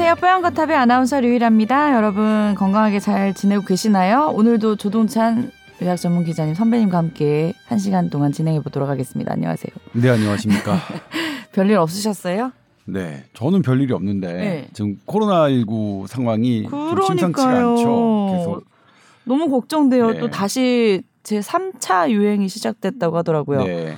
안녕하세요. 뽀얀거탑의 아나운서 류일합니다. 여러분 건강하게 잘 지내고 계시나요? 오늘도 조동찬 의학 전문 기자님 선배님과 함께 한 시간 동안 진행해 보도록 하겠습니다. 안녕하세요. 네, 안녕하십니까. 별일 없으셨어요? 네, 저는 별일이 없는데 네. 지금 코로나19 상황이 좀 심상치가 그러니까요. 않죠. 그래서 너무 걱정돼요. 네. 또 다시 제 3차 유행이 시작됐다고 하더라고요. 네,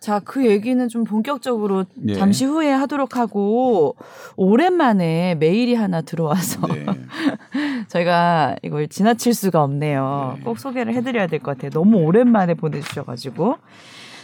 자, 그 얘기는 좀 본격적으로 네. 잠시 후에 하도록 하고 오랜만에 메일이 하나 들어와서 네. 저희가 이걸 지나칠 수가 없네요. 네. 꼭 소개를 해드려야 될 것 같아요. 너무 오랜만에 보내주셔가지고.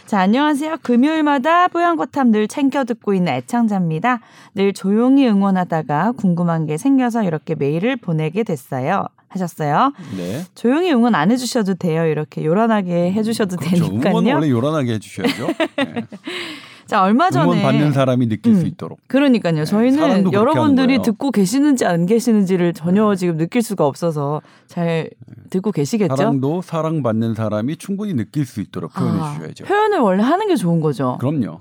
자, 안녕하세요. 금요일마다 뽀얀거탑 늘 챙겨 듣고 있는 애창자입니다. 늘 조용히 응원하다가 궁금한 게 생겨서 이렇게 메일을 보내게 됐어요. 하셨어요. 네. 조용히 응원 안 해주셔도 돼요. 이렇게 요란하게 해주셔도 그렇죠. 되니까요. 원래 요란하게 해주셔야죠. 네. 자, 얼마 전에 응원 받는 사람이 느낄 수 음. 있도록. 그러니까요. 저희는 사람도 그렇게 여러분들이. 듣고 계시는지 안 계시는지를 전혀 지금 느낄 수가 없어서 잘 듣고 계시겠죠? 사랑도 사랑받는 사람이 충분히 느낄 수 있도록 표현해 아, 주셔야죠. 표현을 원래 하는 게 좋은 거죠. 그럼요.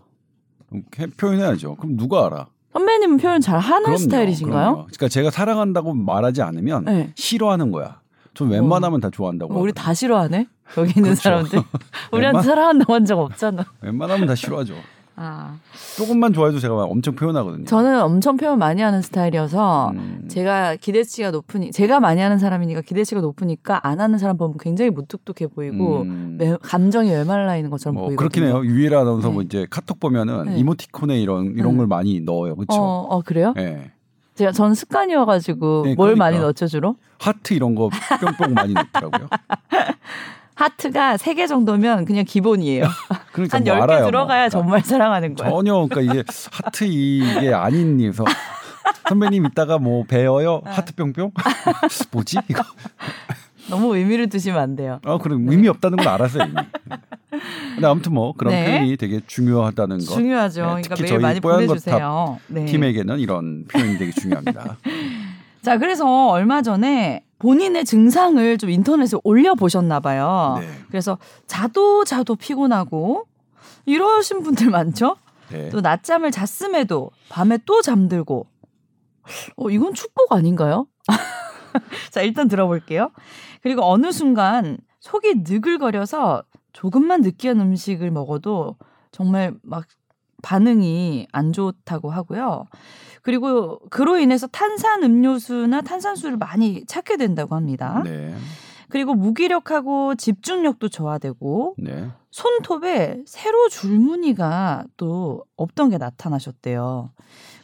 그럼 해- 표현해야죠. 그럼 누가 알아? 선배님은 표현 잘 하는 그럼요, 스타일이신가요? 그럼요. 그러니까 제가 사랑한다고 말하지 않으면 네. 싫어하는 거야. 전 웬만하면 다 좋아한다고. 우리 하거든요. 다 싫어하네. 여기 있는 그렇죠. 사람들. 우리한테 웬만- 사랑한다고 한 적 없잖아. 웬만하면 다 싫어하죠. 아, 조금만 좋아해도 제가 엄청 표현하거든요. 저는 엄청 표현 많이 하는 스타일이어서 음. 제가 기대치가 높으니 제가 많이 하는 사람이니까 기대치가 높으니까 안 하는 사람 보면 굉장히 무뚝뚝해 보이고 음. 매- 감정이 메말라 있는 것처럼 뭐 보이거든요. 그렇긴 해요. 유일 아나운서 네. 뭐 이제 카톡 보면은 네. 이모티콘에 이런 이런 음. 걸 많이 넣어요. 그렇죠? 어, 어 그래요? 예. 제가 전 습관이어가지고 네, 뭘 그러니까. 많이 넣었죠 주로? 하트 이런 거 뿅뿅 많이 넣더라고요. 하트가 세개 정도면 그냥 기본이에요. 그러니까 한 뭐 10개 알아요. 뭐. 들어가야 그러니까 정말 사랑하는 거예요. 전혀 그러니까 이게 하트 이게 아닌 이에서 선배님 이따가 뭐 배워요 네. 하트 뿅뿅 뭐지 이거 너무 의미를 두시면 안 돼요. 아 그럼 의미 없다는 걸 알았어요 이미 근데 아무튼 뭐 그런 네. 표현이 되게 중요하다는 거 중요하죠. 네, 그러니까 특히 매일 저희 많이 보내주세요. 네. 팀에게는 이런 표현이 되게 중요합니다 자, 그래서 얼마 전에 본인의 증상을 좀 인터넷에 올려 보셨나 봐요. 네. 그래서 자도 자도 피곤하고 이러신 분들 많죠? 네. 또 낮잠을 잤음에도 밤에 또 잠들고 어, 이건 축복 아닌가요? 자, 일단 들어볼게요. 그리고 어느 순간 속이 느글거려서 조금만 느끼한 음식을 먹어도 정말 막 반응이 안 좋다고 하고요. 그리고 그로 인해서 탄산 음료수나 탄산수를 많이 찾게 된다고 합니다. 네. 그리고 무기력하고 집중력도 저하되고 네. 손톱에 세로 줄무늬가 또 없던 게 나타나셨대요.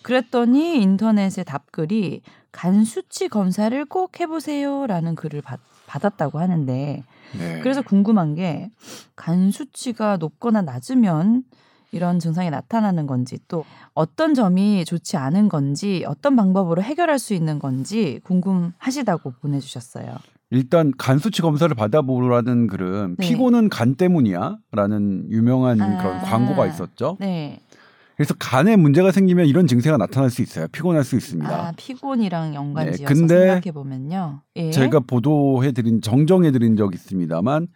그랬더니 인터넷에 답글이 간 수치 검사를 꼭 해보세요라는 글을 받, 받았다고 하는데 네. 그래서 궁금한 게 간 수치가 높거나 낮으면 이런 증상이 나타나는 건지 또 어떤 점이 좋지 않은 건지 어떤 방법으로 해결할 수 있는 건지 궁금하시다고 보내주셨어요. 일단 간 수치 검사를 받아보라는 글은 네. 피곤은 간 때문이야라는 유명한 아. 그런 광고가 있었죠. 네. 그래서 간에 문제가 생기면 이런 증세가 나타날 수 있어요. 피곤할 수 있습니다. 아 피곤이랑 연관지어서 네, 생각해 보면요. 예. 제가 보도해 드린 정정해 드린 적 있습니다만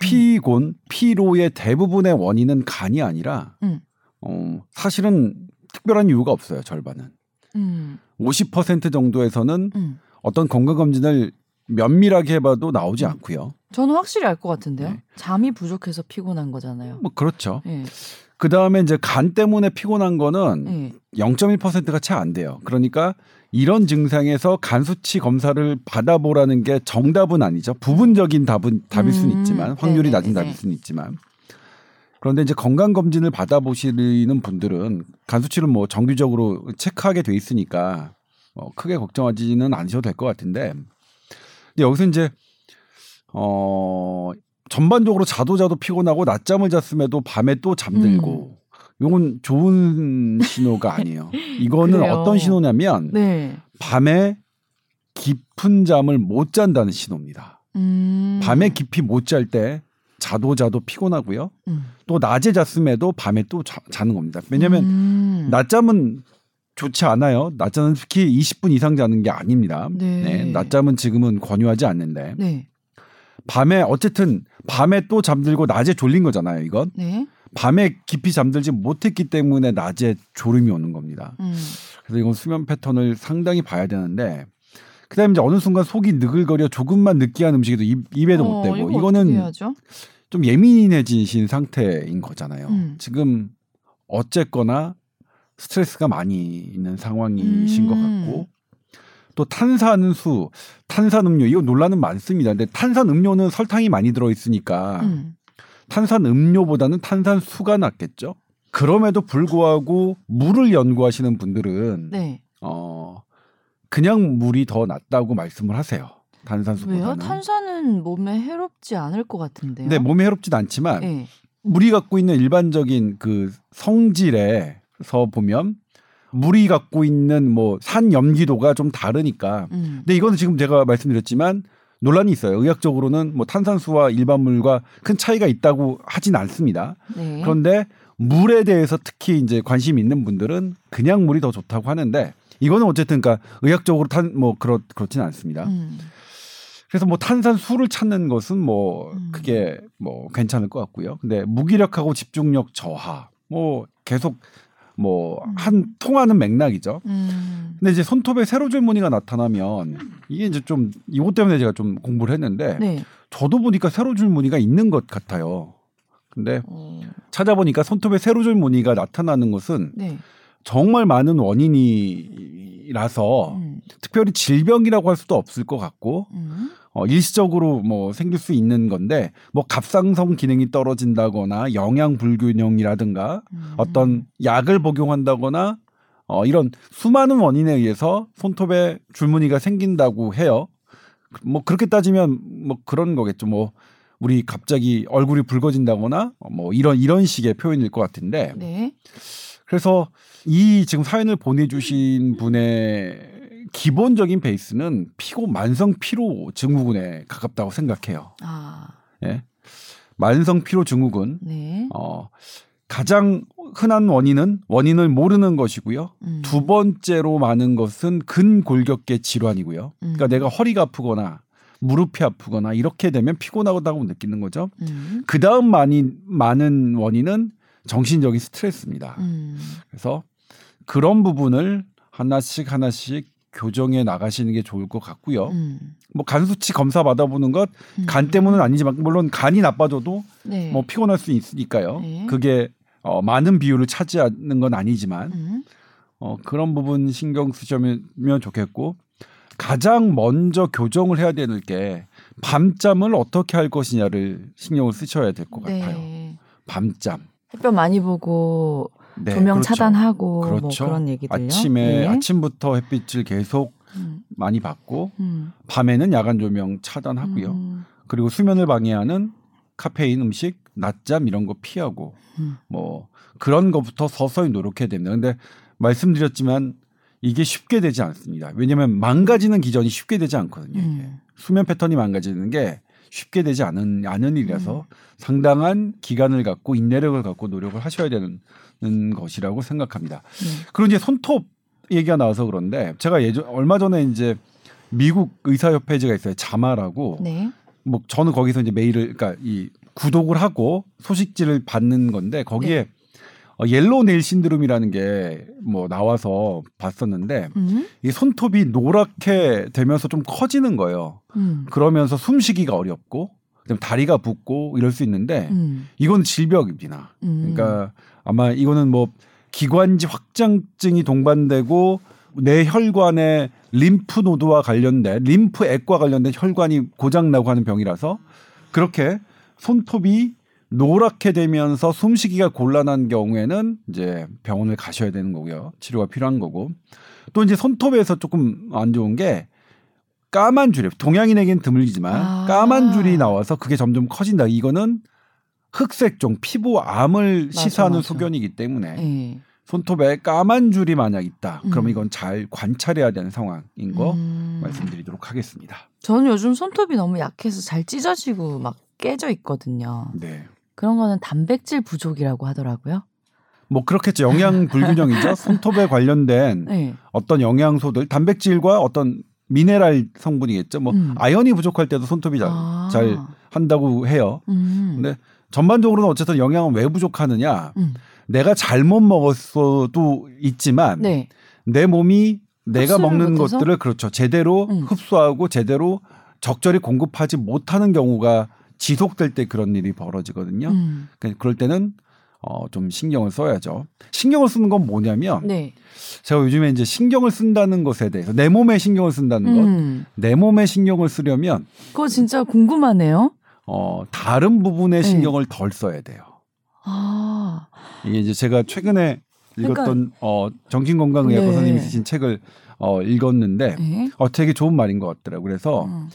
피곤, 피로의 대부분의 원인은 간이 아니라 음. 어, 사실은 특별한 이유가 없어요. 절반은 음, 50% 정도에서는 음. 어떤 건강 검진을 면밀하게 해봐도 나오지 않고요. 저는 확실히 알 것 같은데요. 네. 잠이 부족해서 피곤한 거잖아요. 뭐 그렇죠. 예. 그 다음에 이제 간 때문에 피곤한 거는 예. 0.1%가 채 안 돼요. 그러니까 이런 증상에서 간 수치 검사를 받아보라는 게 정답은 아니죠. 부분적인 답은 답일 수는 음, 있지만 확률이 낮은 네네네. 답일 수는 있지만 그런데 이제 건강 검진을 받아보시는 분들은 간 수치를 뭐 정기적으로 체크하게 돼 있으니까 뭐 크게 걱정하지는 않으셔도 될 것 같은데 근데 여기서 이제 어 전반적으로 자도 자도 피곤하고 낮잠을 잤음에도 밤에 또 잠들고 요건 좋은 신호가 아니에요. 이거는 그래요. 어떤 신호냐면 네. 밤에 깊은 잠을 못 잔다는 신호입니다. 음. 밤에 깊이 못 잘 때 자도 자도 피곤하고요. 음. 또 낮에 잤음에도 밤에 또 자, 는 겁니다. 왜냐하면 음. 낮잠은 좋지 않아요. 낮잠은 특히 20분 이상 자는 게 아닙니다. 네. 낮잠은 지금은 권유하지 않는데 네. 밤에 어쨌든 밤에 또 잠들고 낮에 졸린 거잖아요. 이건 네. 밤에 깊이 잠들지 못했기 때문에 낮에 졸음이 오는 겁니다. 음. 그래서 이건 수면 패턴을 상당히 봐야 되는데 그다음에 이제 어느 순간 속이 느글거려 조금만 느끼한 음식에도 입, 입에도 못 어, 대고 이거 이거는 어떻게 해야죠? 좀 예민해지신 상태인 거잖아요. 음. 지금 어쨌거나 스트레스가 많이 있는 상황이신 음. 것 같고 또 탄산수, 탄산음료 이거 논란은 많습니다. 근데 탄산음료는 설탕이 많이 들어 있으니까 음. 탄산음료보다는 탄산수가 낫겠죠. 그럼에도 불구하고 물을 연구하시는 분들은 네. 어 그냥 물이 더 낫다고 말씀을 하세요. 탄산수보다는. 왜요? 탄산은 몸에 해롭지 않을 것 같은데요. 근데 몸에 해롭진 않지만 네. 물이 갖고 있는 일반적인 그 성질에서 보면 물이 갖고 있는 뭐 산 염기도가 좀 다르니까. 음. 근데 이거는 지금 제가 말씀드렸지만 논란이 있어요. 의학적으로는 뭐 탄산수와 일반 물과 큰 차이가 있다고 하진 않습니다. 네. 그런데 물에 대해서 특히 이제 관심 있는 분들은 그냥 물이 더 좋다고 하는데 이거는 어쨌든 그러니까 의학적으로 탄 뭐 그렇 그렇진 않습니다. 음. 그래서 뭐 탄산수를 찾는 것은 뭐 음. 그게 뭐 괜찮을 것 같고요. 근데 무기력하고 집중력 저하 뭐 계속 뭐 한 통하는 맥락이죠. 음. 근데 이제 손톱에 세로 줄무늬가 나타나면 이게 이제 좀 이것 때문에 제가 좀 공부를 했는데 네. 저도 보니까 세로 줄무늬가 있는 것 같아요. 근데 어. 찾아보니까 손톱에 세로 줄무늬가 나타나는 것은 네. 정말 많은 원인이라서 음. 특별히 질병이라고 할 수도 없을 것 같고 음. 어, 일시적으로 뭐 생길 수 있는 건데 뭐 갑상선 기능이 떨어진다거나 영양 불균형이라든가 음. 어떤 약을 복용한다거나 어, 이런 수많은 원인에 의해서 손톱에 줄무늬가 생긴다고 해요. 뭐 그렇게 따지면 뭐 그런 거겠죠. 뭐 우리 갑자기 얼굴이 붉어진다거나 뭐 이런 이런 식의 표현일 것 같은데 네. 그래서 이 지금 사연을 보내주신 분의 기본적인 베이스는 피고 만성 피로 증후군에 가깝다고 생각해요. 아. 예. 만성 피로 증후군 네. 어, 가장 흔한 원인은 원인을 모르는 것이고요. 음. 두 번째로 많은 것은 근골격계 질환이고요. 그러니까 음. 내가 허리가 아프거나 무릎이 아프거나 이렇게 되면 피곤하다고 느끼는 거죠. 음. 그 다음 많이 많은 원인은 정신적인 스트레스입니다. 음. 그래서 그런 부분을 하나씩 하나씩 교정해 나가시는 게 좋을 것 같고요. 음. 뭐간 수치 검사 받아보는 것 간 때문은 아니지만 물론 간이 나빠져도 네. 뭐 피곤할 수 있으니까요. 네. 그게 어, 많은 비율을 차지하는 건 아니지만 음. 어, 그런 부분 신경 쓰시면 좋겠고 가장 먼저 교정을 해야 되는 게 밤잠을 어떻게 할 것이냐를 신경을 쓰셔야 될 것 같아요. 네. 밤잠. 햇볕 많이 보고 네, 조명 그렇죠. 차단하고 그렇죠. 뭐 그런 얘기들요. 아침에 네. 아침부터 햇빛을 계속 음. 많이 받고 음. 밤에는 야간 조명 차단하고요. 음. 그리고 수면을 방해하는 카페인 음식, 낮잠 이런 거 피하고 음. 뭐 그런 것부터 서서히 노력해야 됩니다. 근데 말씀드렸지만 이게 쉽게 되지 않습니다. 왜냐하면 망가지는 기전이 쉽게 되지 않거든요. 이게. 음. 수면 패턴이 망가지는 게 쉽게 되지 않은 않은 일이라서 음. 상당한 기간을 갖고 인내력을 갖고 노력을 하셔야 되는 것이라고 생각합니다. 네. 그리고 이제 손톱 얘기가 나와서 그런데 제가 예전 얼마 전에 이제 미국 의사협회지가 있어요. JAMA라고 네. 뭐 저는 거기서 이제 메일을 그러니까 이 구독을 하고 소식지를 받는 건데 거기에 네. 어, yellow nail syndrome이라는 게 뭐 나와서 봤었는데 음. 이 손톱이 노랗게 되면서 좀 커지는 거예요. 음. 그러면서 숨쉬기가 어렵고 그다음 다리가 붓고 이럴 수 있는데 음. 이건 질병입니다. 음. 그러니까 아마 이거는 뭐 기관지 확장증이 동반되고 내 혈관의 lymph node와 관련된 림프액과 관련된 혈관이 고장 나고 하는 병이라서 그렇게 손톱이 노랗게 되면서 숨쉬기가 곤란한 경우에는 이제 병원을 가셔야 되는 거고요. 치료가 필요한 거고. 또 이제 손톱에서 조금 안 좋은 게 까만 줄이 동양인에겐 드물지만 아. 까만 줄이 나와서 그게 점점 커진다. 이거는 흑색종 피부암을 맞아, 시사하는 맞아. 소견이기 때문에 네. 손톱에 까만 줄이 만약 있다. 음. 그러면 이건 잘 관찰해야 되는 상황인 거 음. 말씀드리도록 하겠습니다. 저는 요즘 손톱이 너무 약해서 잘 찢어지고 막 깨져 있거든요. 네. 그런 거는 단백질 부족이라고 하더라고요. 뭐 그렇겠죠. 영양 불균형이죠. 손톱에 관련된 네. 어떤 영양소들, 단백질과 어떤 미네랄 성분이겠죠. 뭐 음. 아연이 부족할 때도 손톱이 잘, 아. 잘 한다고 해요. 음. 근데 전반적으로는 어쨌든 영양은 왜 부족하느냐? 음. 내가 잘못 먹었어도 있지만 네. 내 몸이 내가 먹는 못해서? 것들을 그렇죠 제대로 음. 흡수하고 제대로 적절히 공급하지 못하는 경우가 지속될 때 그런 일이 벌어지거든요. 음. 그- 그럴 때는 어, 좀 신경을 써야죠. 신경을 쓰는 건 뭐냐면 네. 제가 요즘에 이제 신경을 쓴다는 것에 대해서 내 몸에 신경을 쓴다는 것, 음. 내 몸에 신경을 쓰려면 그거 진짜 궁금하네요. 어, 다른 부분에 네. 신경을 덜 써야 돼요. 아. 이게 이제 제가 최근에 읽었던 어, 정신건강의학 그러니까 네. 선생님이 쓰신 책을 어, 읽었는데 네. 어, 되게 좋은 말인 것 같더라고요. 그래서 음.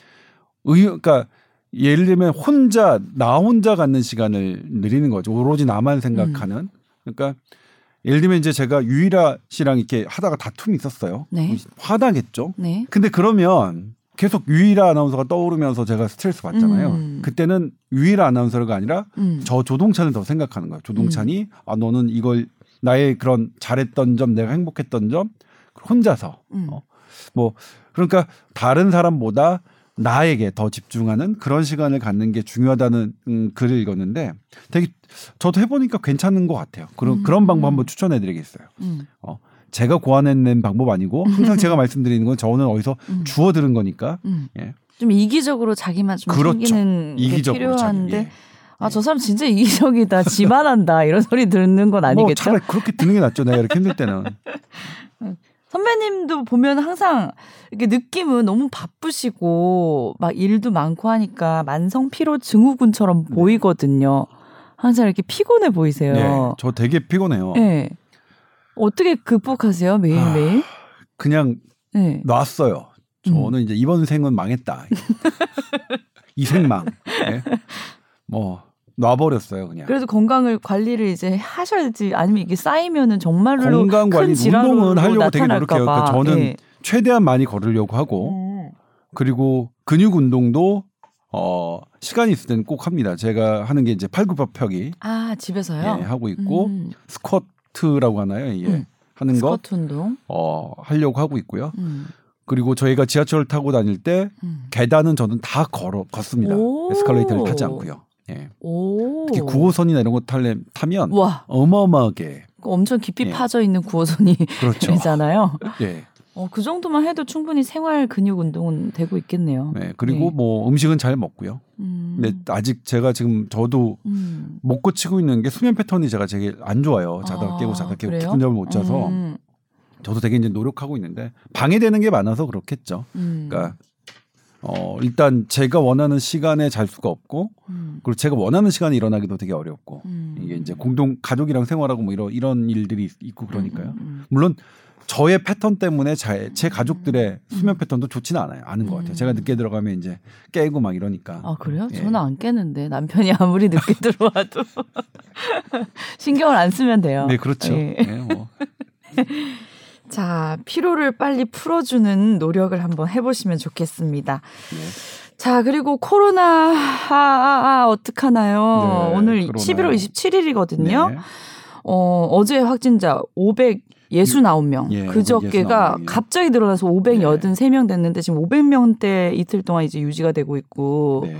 의, 그러니까 예를 들면 혼자 나 혼자 갖는 시간을 늘리는 거죠. 오로지 나만 생각하는. 그러니까 예를 들면 이제 제가 유일아 씨랑 이렇게 하다가 다툼이 있었어요. 네. 화나겠죠. 네. 근데 그러면 계속 유일아 아나운서가 떠오르면서 제가 스트레스 받잖아요. 음. 그때는 유일아 아나운서가 아니라 음. 저 조동찬을 더 생각하는 거예요. 조동찬이 아 너는 이걸 나의 그런 잘했던 점, 내가 행복했던 점 혼자서 음. 어, 뭐 그러니까 다른 사람보다 나에게 더 집중하는 그런 시간을 갖는 게 중요하다는 음, 글을 읽었는데 되게 저도 해보니까 괜찮은 것 같아요. 그런 음. 그런 방법 한번 추천해드리겠어요. 음. 제가 고안해낸 방법 아니고 항상 제가 말씀드리는 건 저는 어디서 음. 주워 들은 거니까 음. 예. 좀 이기적으로 자기만 좀 그렇죠. 생기는 게 이기적으로 자기, 필요한데 예. 아 저 사람 진짜 이기적이다 지만한다 이런 소리 듣는 건뭐 아니겠죠? 차라리 그렇게 듣는 게 낫죠. 내가 이렇게 힘들 때는. 선배님도 보면 항상 이렇게 느낌은 너무 바쁘시고 막 일도 많고 하니까 만성 피로 증후군처럼 네. 보이거든요. 항상 이렇게 피곤해 보이세요. 네, 저 되게 피곤해요. 네. 어떻게 극복하세요 매일 매일? 그냥 네. 놨어요. 저는 이제 이번 생은 망했다. 이 생망. 예? 뭐 놔버렸어요 그냥. 그래도 건강을 관리를 이제 하셔야지 아니면 이게 쌓이면은 정말로 건강 관리 운동은 하려고 되게 노력해요. 봐. 그러니까 저는 예. 최대한 많이 걸으려고 하고 음. 그리고 근육 운동도 어 시간이 있을 때는 꼭 합니다. 제가 하는 게 이제 팔굽혀펴기 아 집에서요? 예, 하고 있고 음. 스쿼트라고 하나요? 예. 음. 하는 거 스쿼트 운동. 어, 하려고 하고 있고요. 음. 그리고 저희가 지하철을 타고 다닐 때 음. 계단은 저는 다 걸어 걷습니다. 오. 에스컬레이터를 타지 않고요. 예. 오. 특히 9호선이나 이런 거 탈래 타면 와 어마어마하게 엄청 깊이 예. 파져 있는 구호선이 그렇죠. 되잖아요. 예. 어, 그 정도만 해도 충분히 생활 근육 운동은 되고 있겠네요. 네. 그리고 네. 뭐 음식은 잘 먹고요. 음. 근데 아직 제가 지금 저도 음. 못 고치고 있는 게 수면 패턴이 제가 되게 안 좋아요. 자다 아, 깨고 자다 깨고? 깊은 잠을 못 자서 음. 저도 되게 이제 노력하고 있는데 방해되는 게 많아서 그렇겠죠. 음. 그러니까 어 일단 제가 원하는 시간에 잘 수가 없고 음. 그리고 제가 원하는 시간에 일어나기도 되게 어렵고 음. 이게 이제 공동 가족이랑 생활하고 뭐 이런 이런 일들이 있- 있고 그러니까요. 음, 음, 물론 저의 패턴 때문에 제, 제 가족들의 수면 패턴도 좋지는 않아요. 아는 것 같아요. 음. 제가 늦게 들어가면 이제 깨고 막 이러니까. 아 그래요? 예. 저는 안 깨는데 남편이 아무리 늦게 들어와도 신경을 안 쓰면 돼요. 네, 그렇죠. 예. 예, 뭐. 자 피로를 빨리 풀어주는 노력을 한번 해보시면 좋겠습니다. 네. 자 그리고 코로나 아, 아, 아 어떡하나요? 네, 오늘 코로나. 11월 27일이거든요. 네. 어, 어제 확진자 569명. 예, 그저께가 569 명이요. 갑자기 늘어나서 583명 됐는데 지금 500명대 이틀 동안 이제 유지가 되고 있고 네.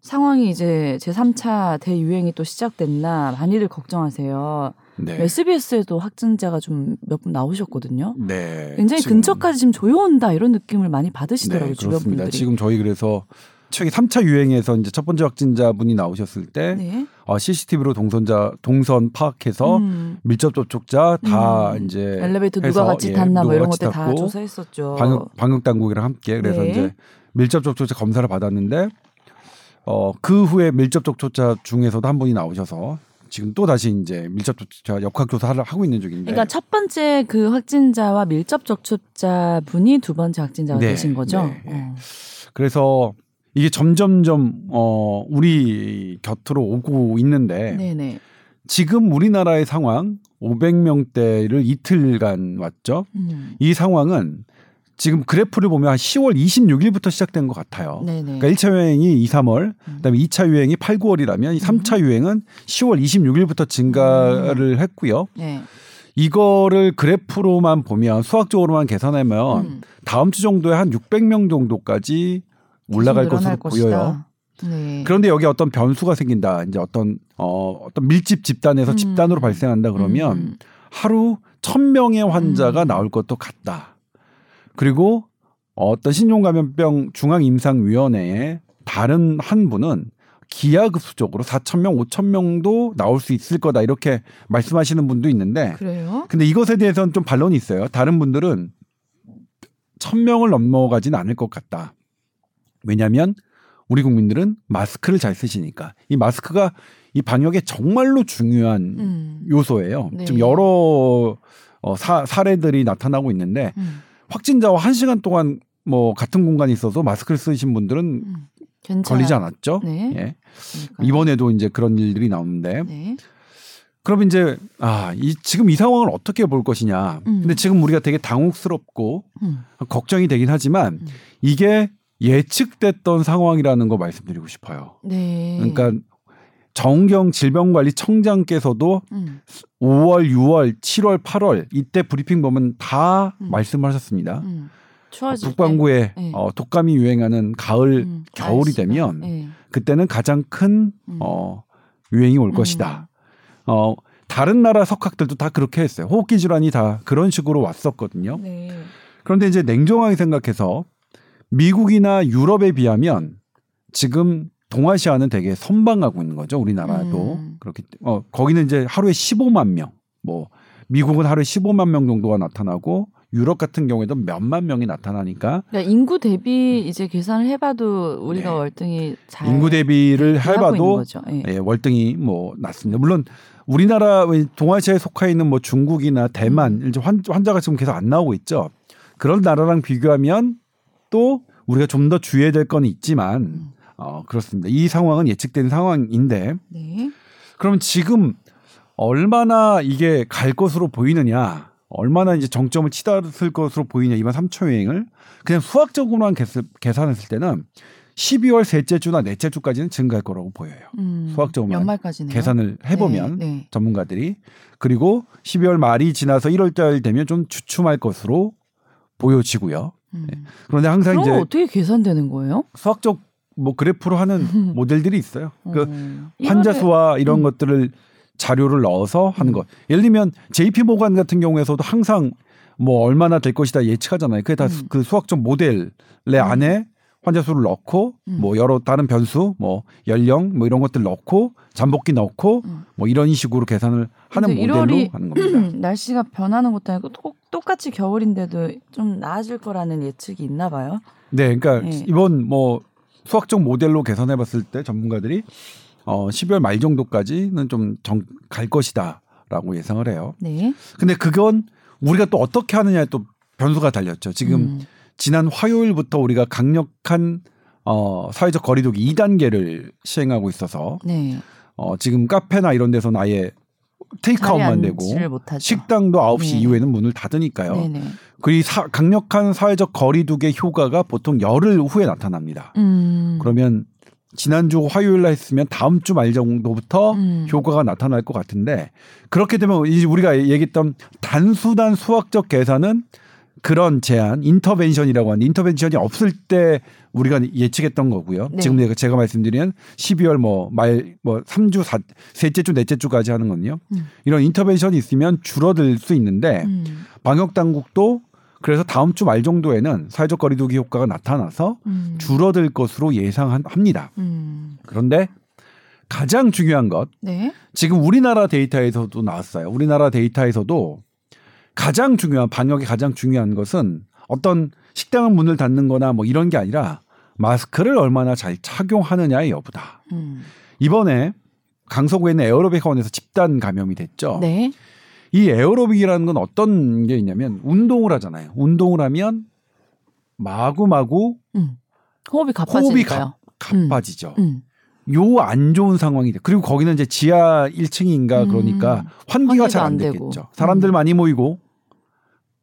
상황이 이제 제3차 대유행이 또 시작됐나 많이들 걱정하세요. 네. SBS에도 확진자가 좀 몇 분 나오셨거든요. 네. 굉장히 지금- 근처까지 지금 조여온다 이런 느낌을 많이 받으시더라고요 네, 주변 그렇습니다. 분들이. 지금 저희 그래서 최근 3차 유행에서 이제 첫 번째 확진자분이 나오셨을 때 네. 어, CCTV로 동선자 동선 파악해서 음. 밀접 접촉자 다 음. 이제 엘리베이터 누가 해서, 같이 예, 탔나 뭐 누가 이런 같이 것들 다 조사했었죠. 방역 방역 당국이랑 함께 그래서 네. 이제 밀접 접촉자 검사를 받았는데 어 그 후에 밀접 접촉자 중에서도 한 분이 나오셔서 지금 또 다시 이제 밀접 접촉자 역학 조사를 하고 있는 중인데 그러니까 첫 번째 그 확진자와 밀접 접촉자 분이 두 번째 확진자가 네, 되신 거죠. 네, 네. 어. 그래서 이게 점점점 어 우리 곁으로 오고 있는데 네네. 지금 우리나라의 상황 500명대를 이틀간 왔죠. 음. 이 상황은 지금 그래프를 보면 한 10월 26일부터 시작된 것 같아요. 네네. 그러니까 1차 유행이 2, 3월, 음. 그다음에 2차 유행이 8, 9월이라면 이 3차 유행은 10월 26일부터 증가를 했고요. 네. 이거를 그래프로만 보면 수학적으로만 계산하면 음. 다음 주 정도에 한 600명 정도까지 올라갈 것으로 보여요. 것이다. 네. 그런데 여기 어떤 변수가 생긴다. 이제 어떤 어 어떤 밀집 집단에서 음. 집단으로 발생한다 그러면 음. 하루 천 명의 환자가 음. 나올 것도 같다. 그리고 어떤 신종감염병 중앙임상위원회에 다른 한 분은 기하급수적으로 4천 명, 5천 명도 나올 수 있을 거다 이렇게 말씀하시는 분도 있는데 그래요? 근데 이것에 대해서는 좀 반론이 있어요. 다른 분들은 천 명을 넘어가지는 않을 것 같다. 왜냐하면 우리 국민들은 마스크를 잘 쓰시니까 이 마스크가 이 방역에 정말로 중요한 음. 요소예요. 네. 지금 여러 어, 사, 사례들이 나타나고 있는데 음. 확진자와 한 시간 동안 뭐 같은 공간에 있어서 마스크를 쓰신 분들은 음. 걸리지 않았죠. 네. 예. 그러니까요. 이번에도 이제 그런 일들이 나오는데 네. 그럼 이제 아, 이 지금 이 상황을 어떻게 볼 것이냐. 음. 근데 지금 우리가 되게 당혹스럽고 음. 걱정이 되긴 하지만 음. 이게 예측됐던 상황이라는 거 말씀드리고 싶어요. 네. 그러니까 정경 질병관리청장께서도 음. 5월, 6월, 7월, 8월 이때 브리핑 보면 다 음. 말씀하셨습니다. 음. 북반구에 네. 어, 독감이 유행하는 가을, 음. 겨울이 날씨가. 되면 네. 그때는 가장 큰 음. 어, 유행이 올 음. 것이다. 어, 다른 나라 석학들도 다 그렇게 했어요. 호흡기 질환이 다 그런 식으로 왔었거든요. 네. 그런데 이제 냉정하게 생각해서 미국이나 유럽에 비하면 지금 동아시아는 되게 선방하고 있는 거죠. 우리나라도 음. 그렇기 때- 어 거기는 이제 하루에 15만 명, 뭐 미국은 하루에 15만 명 정도가 나타나고 유럽 같은 경우에도 몇만 명이 나타나니까 그러니까 인구 대비 이제 계산을 해봐도 우리가 네. 월등히 잘 인구 대비를 해봐도. 예. 예, 월등히 뭐 낮습니다. 물론 우리나라 동아시아에 속해 있는 뭐 중국이나 대만 음. 이제 환, 환자가 지금 계속 안 나오고 있죠. 그런 나라랑 비교하면 또 우리가 좀 더 주의해야 될 건 있지만 음. 어, 그렇습니다. 이 상황은 예측된 상황인데 네. 그럼 지금 얼마나 이게 갈 것으로 보이느냐, 얼마나 이제 정점을 치닫을 것으로 보이냐 이번 3초 여행을 그냥 수학적으로만 계산- 계산했을 때는 12월 셋째 주나 넷째 주까지는 증가할 거라고 보여요. 음. 수학적으로만 연말까지네요. 계산을 해보면 네. 네. 전문가들이 그리고 12월 말이 지나서 1월달 되면 좀 주춤할 것으로 보여지고요. 음. 그런데 항상 이제 어떻게 계산되는 거예요? 수학적 뭐 그래프로 하는 모델들이 있어요. 그 어. 환자 수와 이런 음. 것들을 자료를 넣어서 하는 음. 것. 예를 들면 JP 모간 같은 경우에서도 항상 뭐 얼마나 될 것이다 예측하잖아요. 그게 다 음. 그 수학적 모델의 안에 환자 수를 넣고 음. 뭐 여러 다른 변수, 뭐 연령 뭐 이런 것들 넣고 잠복기 넣고 음. 뭐 이런 식으로 계산을 하는 모델로 1월이 하는 겁니다. 날씨가 변하는 것도 아니고 똑, 똑같이 겨울인데도 좀 나아질 거라는 예측이 있나 봐요. 네, 그러니까 네. 이번 뭐 수학적 모델로 계산해봤을 때 전문가들이 어 12월 말 정도까지는 좀 갈 것이다라고 예상을 해요. 네. 근데 그건 우리가 또 어떻게 하느냐에 또 변수가 달렸죠. 지금 음. 지난 화요일부터 우리가 강력한 어 사회적 거리두기 2단계를 시행하고 있어서 네. 어 지금 카페나 이런 데서는 아예 테이크아웃만 되고. 식당도 9시 네. 이후에는 문을 닫으니까요. 네네. 그이 강력한 사회적 거리두기의 효과가 보통 열흘 후에 나타납니다. 음. 그러면 지난주 화요일 날 했으면 다음 주 말 정도부터 음. 효과가 나타날 것 같은데 그렇게 되면 이제 우리가 얘기했던 단수단 수학적 계산은 그런 제한 인터벤션이라고 하는 인터벤션이 없을 때 우리가 예측했던 거고요. 네. 지금 제가 말씀드린 12월 뭐 말뭐 3주 사, 셋째 주 넷째 주까지 하는 건요. 음. 이런 인터벤션이 있으면 줄어들 수 있는데 음. 방역 당국도 그래서 다음 주 말 정도에는 사회적 거리두기 효과가 나타나서 음. 줄어들 것으로 예상합니다. 음. 그런데 가장 중요한 것 네. 지금 우리나라 데이터에서도 나왔어요. 우리나라 데이터에서도 가장 중요한 방역의 가장 중요한 것은 어떤 식당은 문을 닫는 거나 뭐 이런 게 아니라 마스크를 얼마나 잘 착용하느냐의 여부다. 음. 이번에 강서구에 있는 에어로빅 학원에서 집단 감염이 됐죠. 네. 이 에어로빅이라는 건 어떤 게 있냐면 운동을 하잖아요. 운동을 하면 마구마구 음. 호흡이 호흡이 가빠지니까요. 가, 가빠지죠. 음. 요 안 좋은 상황이 돼. 그리고 거기는 이제 지하 1층인가 음. 그러니까 환기가 잘안안 되겠죠. 사람들 음. 많이 모이고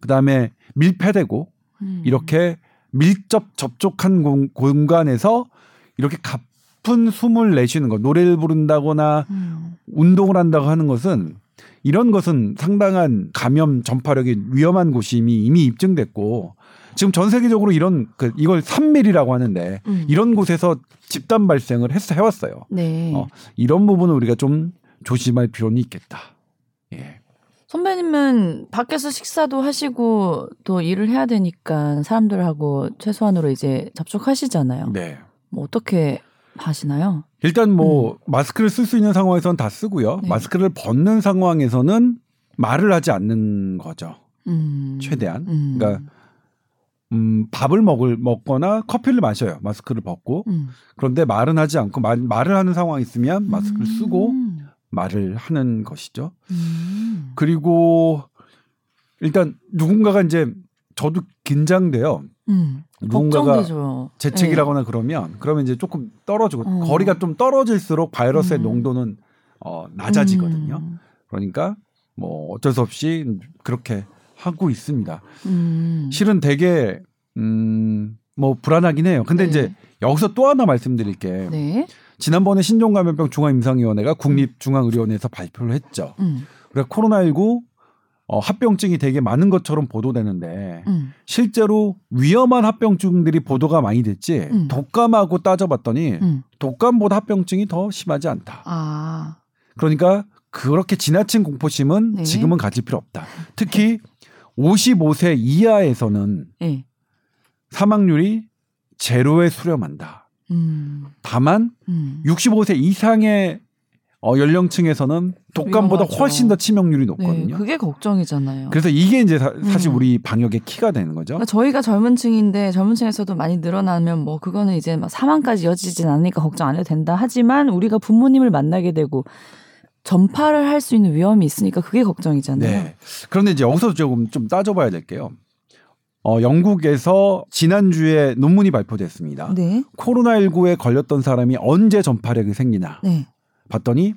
그다음에 밀폐되고 음. 이렇게 밀접 접촉한 공, 공간에서 이렇게 가쁜 숨을 내쉬는 것, 노래를 부른다거나 음. 운동을 한다고 하는 것은 이런 것은 상당한 감염 전파력이 위험한 곳이 이미, 이미 입증됐고 지금 전 세계적으로 이런 그 이걸 산밀이라고 하는데 음. 이런 곳에서 집단 발생을 했, 해왔어요. 네. 어, 이런 부분은 우리가 좀 조심할 필요는 있겠다. 예. 선배님은 밖에서 식사도 하시고 또 일을 해야 되니까 사람들하고 최소한으로 이제 접촉하시잖아요. 네. 뭐 어떻게 하시나요? 일단 뭐 마스크를 쓸 수 있는 상황에서는 다 쓰고요. 음. 네. 마스크를 벗는 상황에서는 말을 하지 않는 거죠. 음. 최대한. 음. 그러니까 음, 밥을 먹을 먹거나 커피를 마셔요. 마스크를 벗고. 음. 그런데 말은 하지 않고 말, 말을 하는 상황이 있으면 마스크를 쓰고 음. 말을 하는 것이죠. 음. 그리고 일단 누군가가 이제 저도 긴장돼요. 음. 누군가가 걱정되죠. 재채기라거나 그러면 그러면 이제 조금 떨어지고 네. 어. 거리가 좀 떨어질수록 바이러스의 음. 농도는 어, 네. 낮아지거든요. 음. 그러니까 뭐 어쩔 수 없이 그렇게 하고 있습니다. 음. 실은 되게 음뭐 불안하긴 해요. 근데 네. 이제 여기서 또 하나 말씀드릴 게. 네. 지난번에 신종감염병 중앙임상위원회가 국립중앙의료원에서 발표를 했죠. 음. 그러니까 코로나19 어, 합병증이 되게 많은 것처럼 보도되는데 음. 실제로 위험한 합병증들이 보도가 많이 됐지 음. 독감하고 따져봤더니 음. 독감보다 합병증이 더 심하지 않다. 아. 그러니까 그렇게 지나친 공포심은 네. 지금은 가질 필요 없다. 특히 55세 이하에서는 예. 사망률이 제로에 수렴한다. 음. 다만 음. 65세 이상의 어, 연령층에서는 독감보다 위험하죠. 훨씬 더 치명률이 네, 높거든요. 그게 걱정이잖아요. 그래서 이게 이제 사, 실 음. 우리 방역의 키가 되는 거죠. 그러니까 저희가 젊은 층인데 젊은 층에서도 많이 늘어나면 뭐 그거는 이제 막 사망까지 이어지진 않으니까 걱정 안 해도 된다. 하지만 우리가 부모님을 만나게 되고 전파를 할 수 있는 위험이 있으니까 그게 걱정이잖아요. 네. 그런데 이제 여기서 조금 좀 따져봐야 될 게요. 어, 영국에서 지난주에 논문이 발표됐습니다. 네. 코로나19에 걸렸던 사람이 언제 전파력이 생기나 네. 봤더니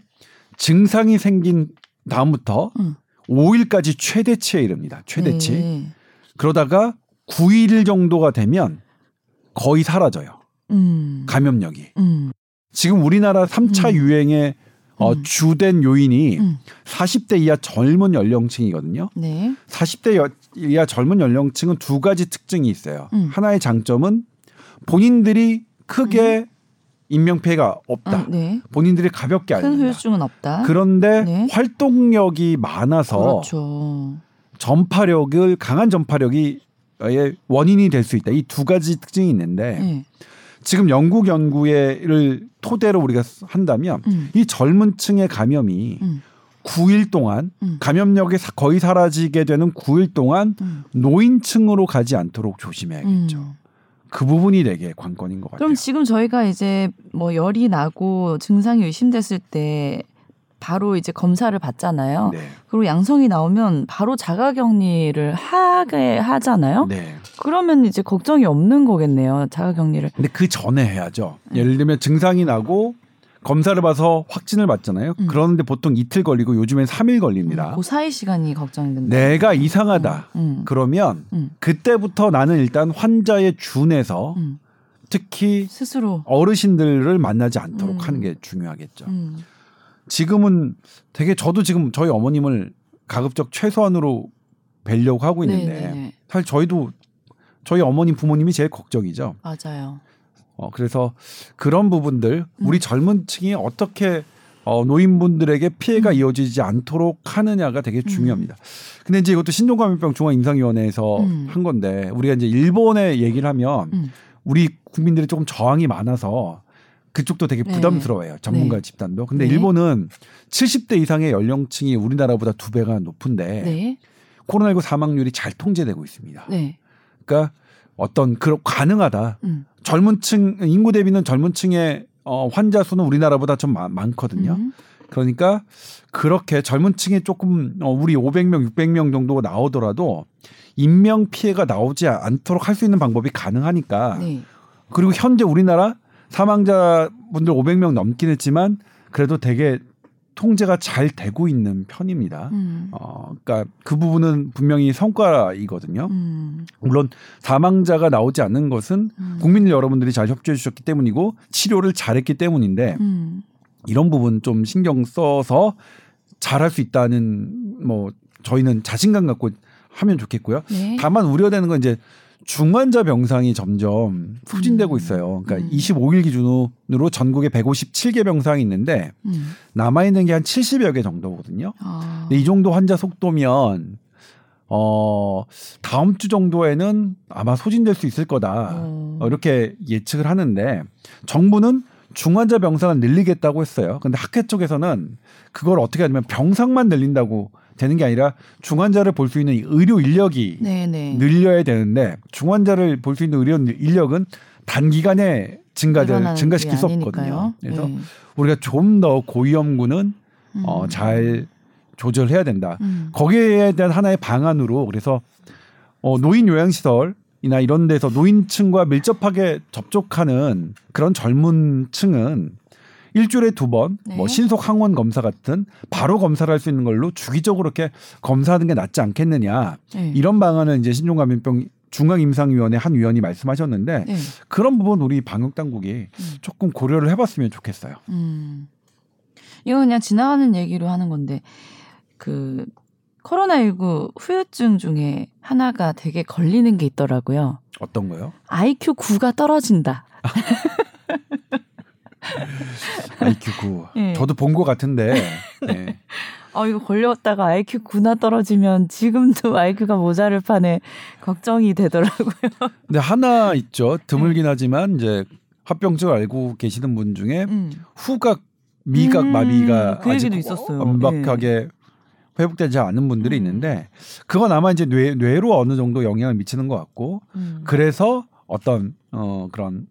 증상이 생긴 다음부터 음. 5일까지 최대치에 이릅니다. 최대치. 네. 그러다가 9일 정도가 되면 거의 사라져요. 음. 감염력이. 음. 지금 우리나라 3차 음. 유행의 어, 음. 주된 요인이 음. 40대 이하 젊은 연령층이거든요. 네. 40대 여- 이하 젊은 연령층은 두 가지 특징이 있어요. 음. 하나의 장점은 본인들이 크게 인명 피해가 없다. 아, 네. 본인들이 가볍게 큰 앓는다. 후유증은 없다. 그런데 네. 활동력이 많아서 그렇죠. 전파력을 강한 전파력이 의 원인이 될 수 있다. 이 두 가지 특징이 있는데 네. 지금 영국 연구를 토대로 우리가 한다면 음. 이 젊은 층의 감염이 음. 9일 동안 음. 감염력이 사- 거의 사라지게 되는 9일 동안 음. 노인층으로 가지 않도록 조심해야겠죠. 음. 그 부분이 되게 관건인 것 같아요. 그럼 지금 저희가 이제 뭐 열이 나고 증상이 의심됐을 때 바로 이제 검사를 받잖아요. 네. 그리고 양성이 나오면 바로 자가격리를 하게 하잖아요. 네. 그러면 이제 걱정이 없는 거겠네요. 자가격리를. 근데 그 전에 해야죠. 음. 예를 들면 증상이 나고 검사를 봐서 확진을 받잖아요. 음. 그런데 보통 이틀 걸리고 요즘엔 3일 걸립니다. 그 사이 시간이 걱정이 된다. 내가 이상하다. 음. 그러면 음. 그때부터 나는 일단 환자의 준에서 음. 특히 스스로. 어르신들을 만나지 않도록 음. 하는 게 중요하겠죠. 음. 지금은 되게 저도 지금 저희 어머님을 가급적 최소한으로 뵈려고 하고 있는데 네네네. 사실 저희도 저희 어머님 부모님이 제일 걱정이죠. 맞아요. 어, 그래서 그런 부분들 음. 우리 젊은 층이 어떻게 어, 노인분들에게 피해가 음. 이어지지 않도록 하느냐가 되게 중요합니다. 근데 이제 이것도 신종감염병 중앙임상위원회에서 음. 한 건데 우리가 이제 일본의 얘기를 하면 음. 우리 국민들이 조금 저항이 많아서 그쪽도 되게 네. 부담스러워해요. 전문가 네. 집단도. 근데 네. 일본은 70대 이상의 연령층이 우리나라보다 두 배가 높은데 네. 코로나19 사망률이 잘 통제되고 있습니다. 네. 그러니까 어떤 그런 가능하다. 음. 젊은 층 인구 대비는 젊은 층의 어, 환자 수는 우리나라보다 좀 많, 많거든요. 음. 그러니까 그렇게 젊은 층에 조금 어, 우리 500명, 600명 정도 나오더라도 인명 피해가 나오지 않도록 할 수 있는 방법이 가능하니까 네. 그리고 현재 우리나라 사망자분들 500명 넘긴 했지만 그래도 되게 통제가 잘 되고 있는 편입니다. 음. 어, 그러니까 그 부분은 분명히 성과이거든요. 음. 물론 사망자가 나오지 않는 것은 음. 국민 여러분들이 잘 협조해 주셨기 때문이고 치료를 잘했기 때문인데 음. 이런 부분 좀 신경 써서 잘할 수 있다는 뭐 저희는 자신감 갖고 하면 좋겠고요. 네. 다만 우려되는 건 이제 중환자 병상이 점점 소진되고 음. 있어요. 그러니까 음. 25일 기준으로 전국에 157개 병상이 있는데 음. 남아 있는 게 한 70여 개 정도거든요. 아. 근데 이 정도 환자 속도면 어 다음 주 정도에는 아마 소진될 수 있을 거다. 어. 어, 이렇게 예측을 하는데 정부는 중환자 병상을 늘리겠다고 했어요. 근데 학회 쪽에서는 그걸 어떻게 하냐면 병상만 늘린다고 되는 게 아니라 중환자를 볼 수 있는 이 의료 인력이 네네. 늘려야 되는데 중환자를 볼 수 있는 의료 인력은 단기간에 증가될 증가시킬 게수 없거든요. 그래서 네. 우리가 좀 더 고위험군은 음. 어, 잘 조절해야 된다. 음. 거기에 대한 하나의 방안으로 그래서 어, 노인 요양시설 이나 이런 데서 노인층과 밀접하게 접촉하는 그런 젊은 층은 일주일에 두 번, 네. 뭐 신속 항원 검사 같은 바로 검사를 할 수 있는 걸로 주기적으로 이렇게 검사하는 게 낫지 않겠느냐. 네. 이런 방안을 이제 신종감염병 중앙임상위원회 한 위원이 말씀하셨는데 네. 그런 부분 우리 방역 당국이 음. 조금 고려를 해봤으면 좋겠어요. 음. 이거 그냥 지나가는 얘기로 하는 건데 그 코로나19 후유증 중에 하나가 되게 걸리는 게 있더라고요. 어떤 거요? IQ 9가 떨어진다. IQ 9. 예. 저도 본 것 같은데. 네. 아 이거 걸렸다가 IQ 9나 떨어지면 지금도 IQ가 모자를 판에 걱정이 되더라고요. 근데 하나 있죠. 드물긴 하지만 이제 합병증을 알고 계시는 분 중에 음. 후각 미각 음, 마비가 그 아직 있었어요. 완벽하게 회복되지 않은 분들이 음. 있는데 그건 아마 이제 뇌, 뇌로 어느 정도 영향을 미치는 것 같고 음. 그래서 어떤 어 그런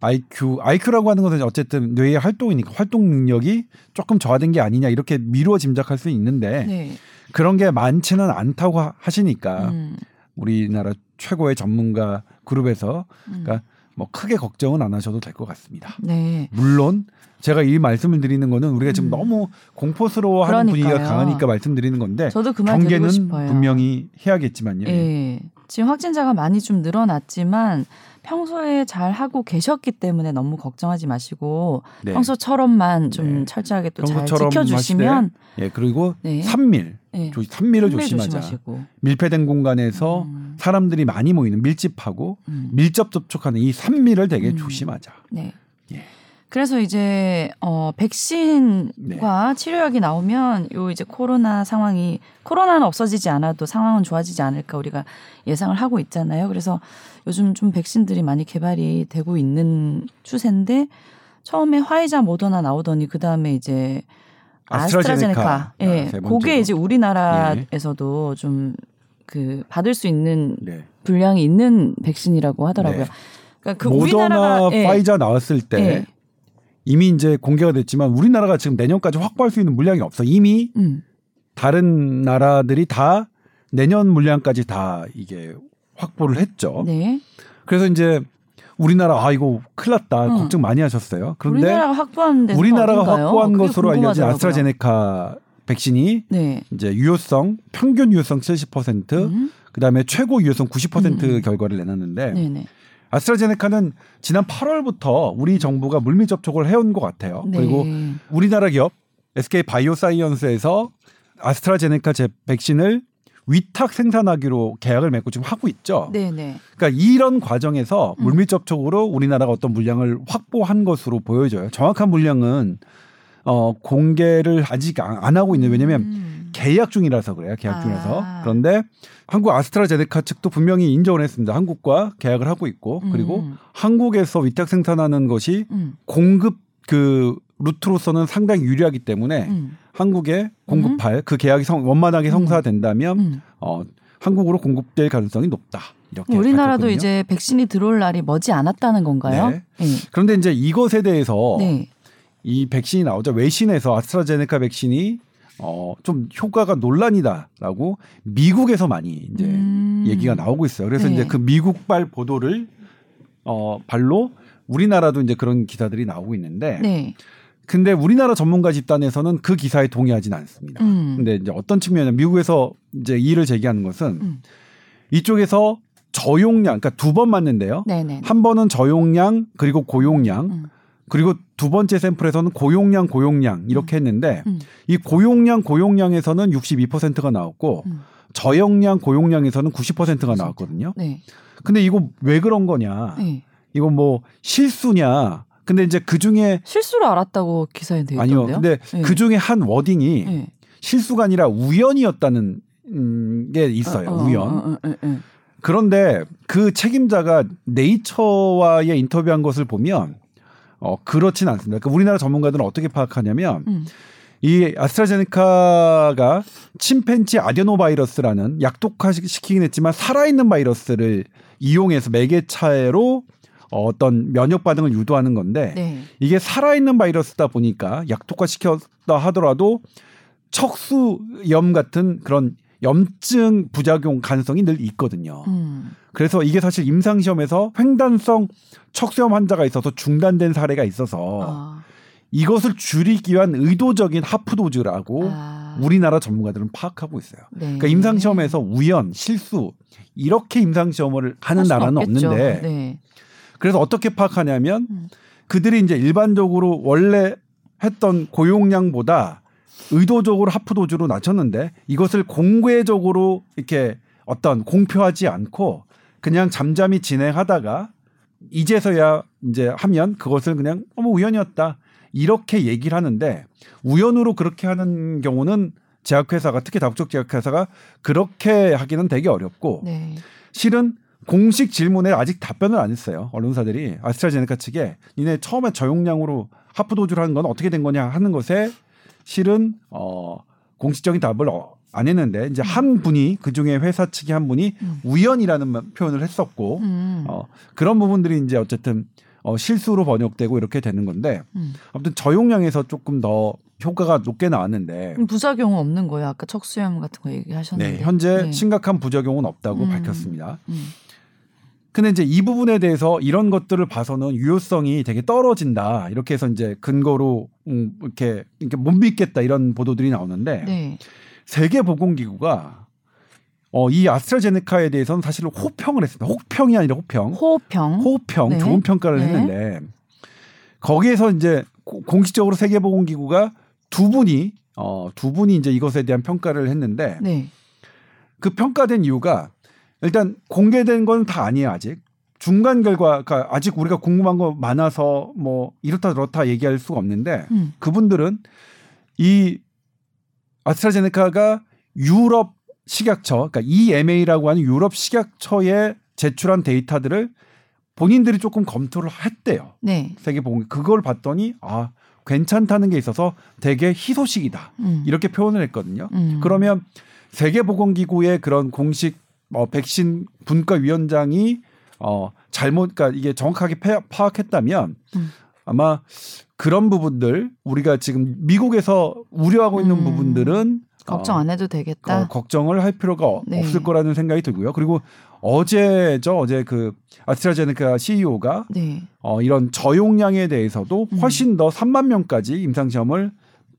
IQ IQ라고 하는 것은 어쨌든 뇌의 활동이니까 활동 능력이 조금 저하된 게 아니냐 이렇게 미루어 짐작할 수 있는데 네. 그런 게 많지는 않다고 하- 하시니까 음. 우리나라 최고의 전문가 그룹에서 음. 그러니까 뭐 크게 걱정은 안 하셔도 될 것 같습니다. 네. 물론 제가 이 말씀을 드리는 거는 우리가 지금 음. 너무 공포스러워하는 분위기가 그러니까요. 강하니까 말씀드리는 건데 저도 그 경계는. 분명히 해야겠지만요. 예. 지금 확진자가 많이 좀 늘어났지만 평소에 잘 하고 계셨기 때문에 너무 걱정하지 마시고 네. 평소처럼만 좀 네. 철저하게 또 잘 지켜주시면 예 그리고 네. 3밀 예. 조, 3밀을 선배 조심하자. 조심하시고. 밀폐된 공간에서 음. 사람들이 많이 모이는 밀집하고 음. 밀접 접촉하는 이 3밀을 되게 음. 조심하자. 네. 예. 그래서 이제 어 백신과 치료약이 나오면 요 이제 코로나 상황이 코로나는 없어지지 않아도 상황은 좋아지지 않을까 우리가 예상을 하고 있잖아요. 그래서 요즘 좀 백신들이 많이 개발이 되고 있는 추세인데 처음에 화이자 모더나 나오더니 그 다음에 이제 아스트라제네카. 아, 예, 세 번째로. 그게 이제 우리나라에서도 좀그 받을 수 있는 네. 분량이 있는 백신이라고 하더라고요. 네. 그러니까 그 모더나 우리나라가 예, 파이자 나왔을 때 예. 이미 이제 공개가 됐지만 우리나라가 지금 내년까지 확보할 수 있는 물량이 없어. 이미 음, 다른 나라들이 다 내년 물량까지 다 이게 확보를 했죠. 네. 그래서 이제 우리나라 아 이거 큰일 났다 응. 걱정 많이 하셨어요. 그런데 우리나라가 확보한 우리나라가? 확보한 것으로 알려진. 아스트라제네카 백신이 네. 이제 유효성 평균 유효성 70% 음. 그다음에 최고 유효성 90% 음. 결과를 내놨는데 네네. 아스트라제네카는 지난 8월부터 우리 정부가 물밑 접촉을 해온 것 같아요. 네. 그리고 우리나라 기업 SK 바이오사이언스에서 아스트라제네카 제 백신을 위탁 생산하기로 계약을 맺고 지금 하고 있죠. 네네. 그러니까 이런 과정에서 음. 물밑 접촉으로 우리나라가 어떤 물량을 확보한 것으로 보여져요. 정확한 물량은 어 공개를 아직 안, 안 하고 있는 왜냐면 음. 계약 중이라서 그래요. 계약 아. 중이라서. 그런데 한국 아스트라제네카 측도 분명히 인정을 했습니다. 한국과 계약을 하고 있고 그리고 음. 한국에서 위탁 생산하는 것이 음. 공급 그 루트로서는 상당히 유리하기 때문에 음. 한국에 공급할 그 계약이 성, 원만하게 성사된다면 음. 어 한국으로 공급될 가능성이 높다. 이렇게 우리나라도 밝혔거든요. 이제 백신이 들어올 날이 머지 않았다는 건가요? 네. 네. 그런데 이제 이것에 대해서 네. 이 백신이 나오자 외신에서 아스트라제네카 백신이 어 좀 효과가 논란이다라고 미국에서 많이 이제 음. 얘기가 나오고 있어요. 그래서 네. 이제 그 미국발 보도를 어 발로 우리나라도 이제 그런 기사들이 나오고 있는데 네. 근데 우리나라 전문가 집단에서는 그 기사에 동의하지는 않습니다. 음. 근데 이제 어떤 측면이냐 미국에서 이제 이의를 제기하는 것은 음. 이쪽에서 저용량 그러니까 두 번 맞는데요. 네네. 한 번은 저용량 그리고 고용량 음. 그리고 두 번째 샘플에서는 고용량 고용량 이렇게 했는데 음. 이 고용량 고용량에서는 62%가 나왔고 음. 저용량 고용량에서는 90%가 나왔거든요. 네. 근데 이거 왜 그런 거냐? 네. 이거 뭐 실수냐? 근데 이제 그 중에 실수를 알았다고 기사에 되어 아니요. 있던데요. 근데 네. 그 중에 한 워딩이 네. 실수가 아니라 우연이었다는 음, 게 있어요. 어, 어, 우연. 어, 어, 어, 어. 그런데 그 책임자가 네이처와의 인터뷰한 것을 보면 어 그렇진 않습니다. 그러니까 우리나라 전문가들은 어떻게 파악하냐면 음. 이 아스트라제네카가 침팬지 아데노바이러스라는 약독화시키긴 했지만 살아있는 바이러스를 이용해서 매개차로 어떤 면역 반응을 유도하는 건데 네. 이게 살아있는 바이러스다 보니까 약독화 시켰다 하더라도 척수염 같은 그런 염증 부작용 가능성이 늘 있거든요. 음. 그래서 이게 사실 임상 시험에서 횡단성 척수염 환자가 있어서 중단된 사례가 있어서 아. 이것을 줄이기 위한 의도적인 하프 도즈라고 아. 우리나라 전문가들은 파악하고 있어요. 네. 그러니까 임상 시험에서 우연, 실수 이렇게 임상 시험을 하는 나라는 없겠죠. 없는데 네. 그래서 어떻게 파악하냐면 음. 그들이 이제 일반적으로 원래 했던 고용량보다 의도적으로 하프 도주로 낮췄는데 이것을 공개적으로 이렇게 어떤 공표하지 않고 그냥 잠잠히 진행하다가 이제서야 이제 하면 그것을 그냥 어머 우연이었다 이렇게 얘기를 하는데 우연으로 그렇게 하는 경우는 제약회사가 특히 다국적 제약회사가 그렇게 하기는 되게 어렵고 네. 실은 공식 질문에 아직 답변을 안 했어요. 언론사들이 아스트라제네카 측에 니네 처음에 저용량으로 하프 도주를 하는 건 어떻게 된 거냐 하는 것에 실은 어 공식적인 답을 어, 안 했는데 이제 한 분이 그 중에 회사 측의 한 분이 음. 우연이라는 말- 표현을 했었고 음. 어 그런 부분들이 이제 어쨌든 어 실수로 번역되고 이렇게 되는 건데 음. 아무튼 저용량에서 조금 더 효과가 높게 나왔는데 부작용은 없는 거예요. 아까 척수염 같은 거 얘기하셨는데. 네, 현재 네. 심각한 부작용은 없다고 음. 밝혔습니다. 음. 근데 이제 이 부분에 대해서 이런 것들을 봐서는 유효성이 되게 떨어진다. 이렇게 해서 이제 근거로 음, 이렇게, 이렇게 못 믿겠다 이런 보도들이 나오는데 네. 세계 보건기구가 어, 이 아스트라제네카에 대해서는 사실 호평을 했습니다. 호평이 아니라 호평. 호평. 호평, 네. 좋은 평가를 네. 했는데 거기에서 이제 고- 공식적으로 세계보건기구가 두 분이 어, 두 분이 이제 이것에 대한 평가를 했는데 네. 그 평가된 이유가 일단 공개된 건 다 아니에요 아직 중간 결과가 아직 우리가 궁금한 거 많아서 뭐 이렇다 저렇다 얘기할 수가 없는데 음. 그분들은 이 아스트라제네카가 유럽 식약처 그러니까 EMA라고 하는 유럽 식약처에 제출한 데이터들을 본인들이 조금 검토를 했대요 네. 세계 보건 그걸 봤더니 아 괜찮다는 게 있어서 되게 희소식이다 음. 이렇게 표현을 했거든요. 음. 그러면 세계보건기구의 그런 공식 어, 백신 분과위원장이 어, 잘못, 그러니까 이게 정확하게 파- 파악했다면 음. 아마 그런 부분들 우리가 지금 미국에서 우려하고 있는 음. 부분들은 걱정 어, 안 해도 되겠다. 어, 걱정을 할 필요가 어- 네. 없을 거라는 생각이 들고요. 그리고 어제죠, 어제 그 아스트라제네카 CEO가 네. 어, 이런 저용량에 대해서도 음. 훨씬 더 3만 명까지 임상 시험을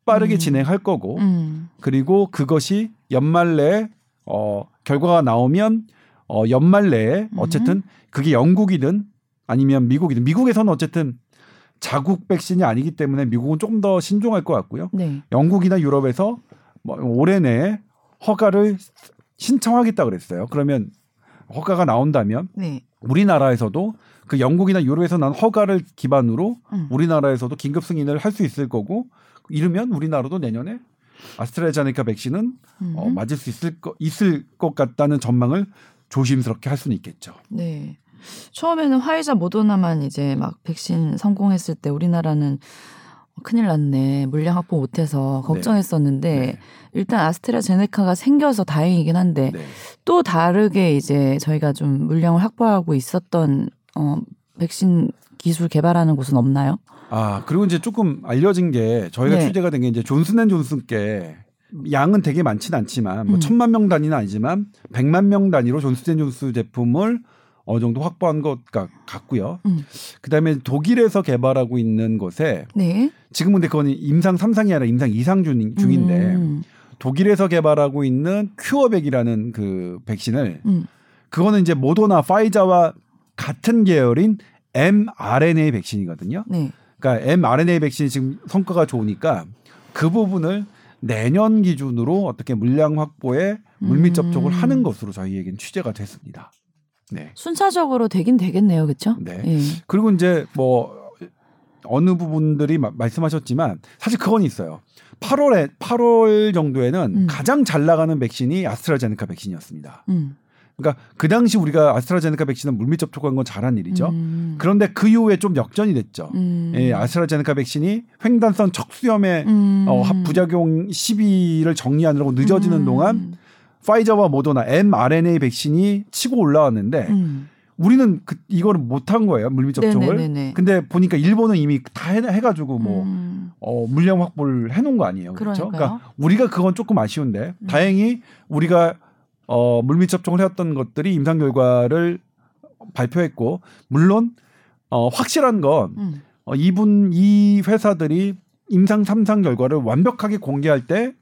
빠르게 음. 진행할 거고 음. 그리고 그것이 연말 내에 어 결과가 나오면 어 연말 내에 음. 어쨌든 그게 영국이든 아니면 미국이든 미국에서는 어쨌든 자국 백신이 아니기 때문에 미국은 조금 더 신중할 것 같고요. 네. 영국이나 유럽에서 뭐 올해 내에 허가를 신청하겠다 그랬어요. 그러면 허가가 나온다면 네. 우리나라에서도 그 영국이나 유럽에서 난 허가를 기반으로 음. 우리나라에서도 긴급 승인을 할 수 있을 거고 이르면 우리나라도 내년에 아스트라제네카 백신은 음. 어, 맞을 수 있을 거 있을 것 같다는 전망을 조심스럽게 할 수는 있겠죠. 네. 처음에는 화이자 모더나만 이제 막 백신 성공했을 때 우리나라는 큰일 났네. 물량 확보 못해서 걱정했었는데 네. 일단 아스트라제네카가 생겨서 다행이긴 한데 네. 또 다르게 이제 저희가 좀 물량을 확보하고 있었던 어 백신 기술 개발하는 곳은 없나요? 아 그리고 이제 조금 알려진 게 저희가 네. 취재가 된 게 이제 존슨앤존슨께 양은 되게 많지는 않지만 뭐 음. 천만 명 단위는 아니지만 백만 명 단위로 존슨앤존슨 제품을 어느 정도 확보한 것 같- 같고요. 음. 그다음에 독일에서 개발하고 있는 것에 네. 지금 근데 그거는 임상 3상이 아니라 임상 2상 중, 중인데 음. 독일에서 개발하고 있는 큐어백이라는 그 백신을 음. 그거는 이제 모더나 파이자와 같은 계열인 mRNA 백신이거든요. 네. 그러니까 mRNA 백신이 지금 성과가 좋으니까 그 부분을 내년 기준으로 어떻게 물량 확보에 물밑 접촉을 음. 하는 것으로 저희에겐 취재가 됐습니다. 네. 순차적으로 되긴 되겠네요, 그렇죠? 네. 예. 그리고 이제 뭐 어느 부분들이 마- 말씀하셨지만 사실 그건 있어요. 8월에 8월 정도에는 음. 가장 잘 나가는 백신이 아스트라제네카 백신이었습니다. 음. 그러니까 그 당시 우리가 아스트라제네카 백신은 물밑 접촉한 건 잘한 일이죠. 음. 그런데 그 이후에 좀 역전이 됐죠. 음. 예, 아스트라제네카 백신이 횡단성 척수염의 음. 어, 합- 부작용 시비를 정리하느라고 늦어지는 음. 동안 파이저와 모더나 mRNA 백신이 치고 올라왔는데 음. 우리는 그 이거를 못한 거예요 물밑 접촉을. 네네네네. 근데 보니까 일본은 이미 다 해, 해가지고 뭐 음. 어, 물량 확보를 해놓은 거 아니에요. 그렇죠? 그러니까요. 그러니까 우리가 그건 조금 아쉬운데 음. 다행히 우리가 어, 물밑 접촉을 해왔던 것들이 임상 결과를 발표했고 물론 어, 확실한 건 음. 어, 이분 이 회사들이 임상 3상 결과를 완벽하게 공개할 때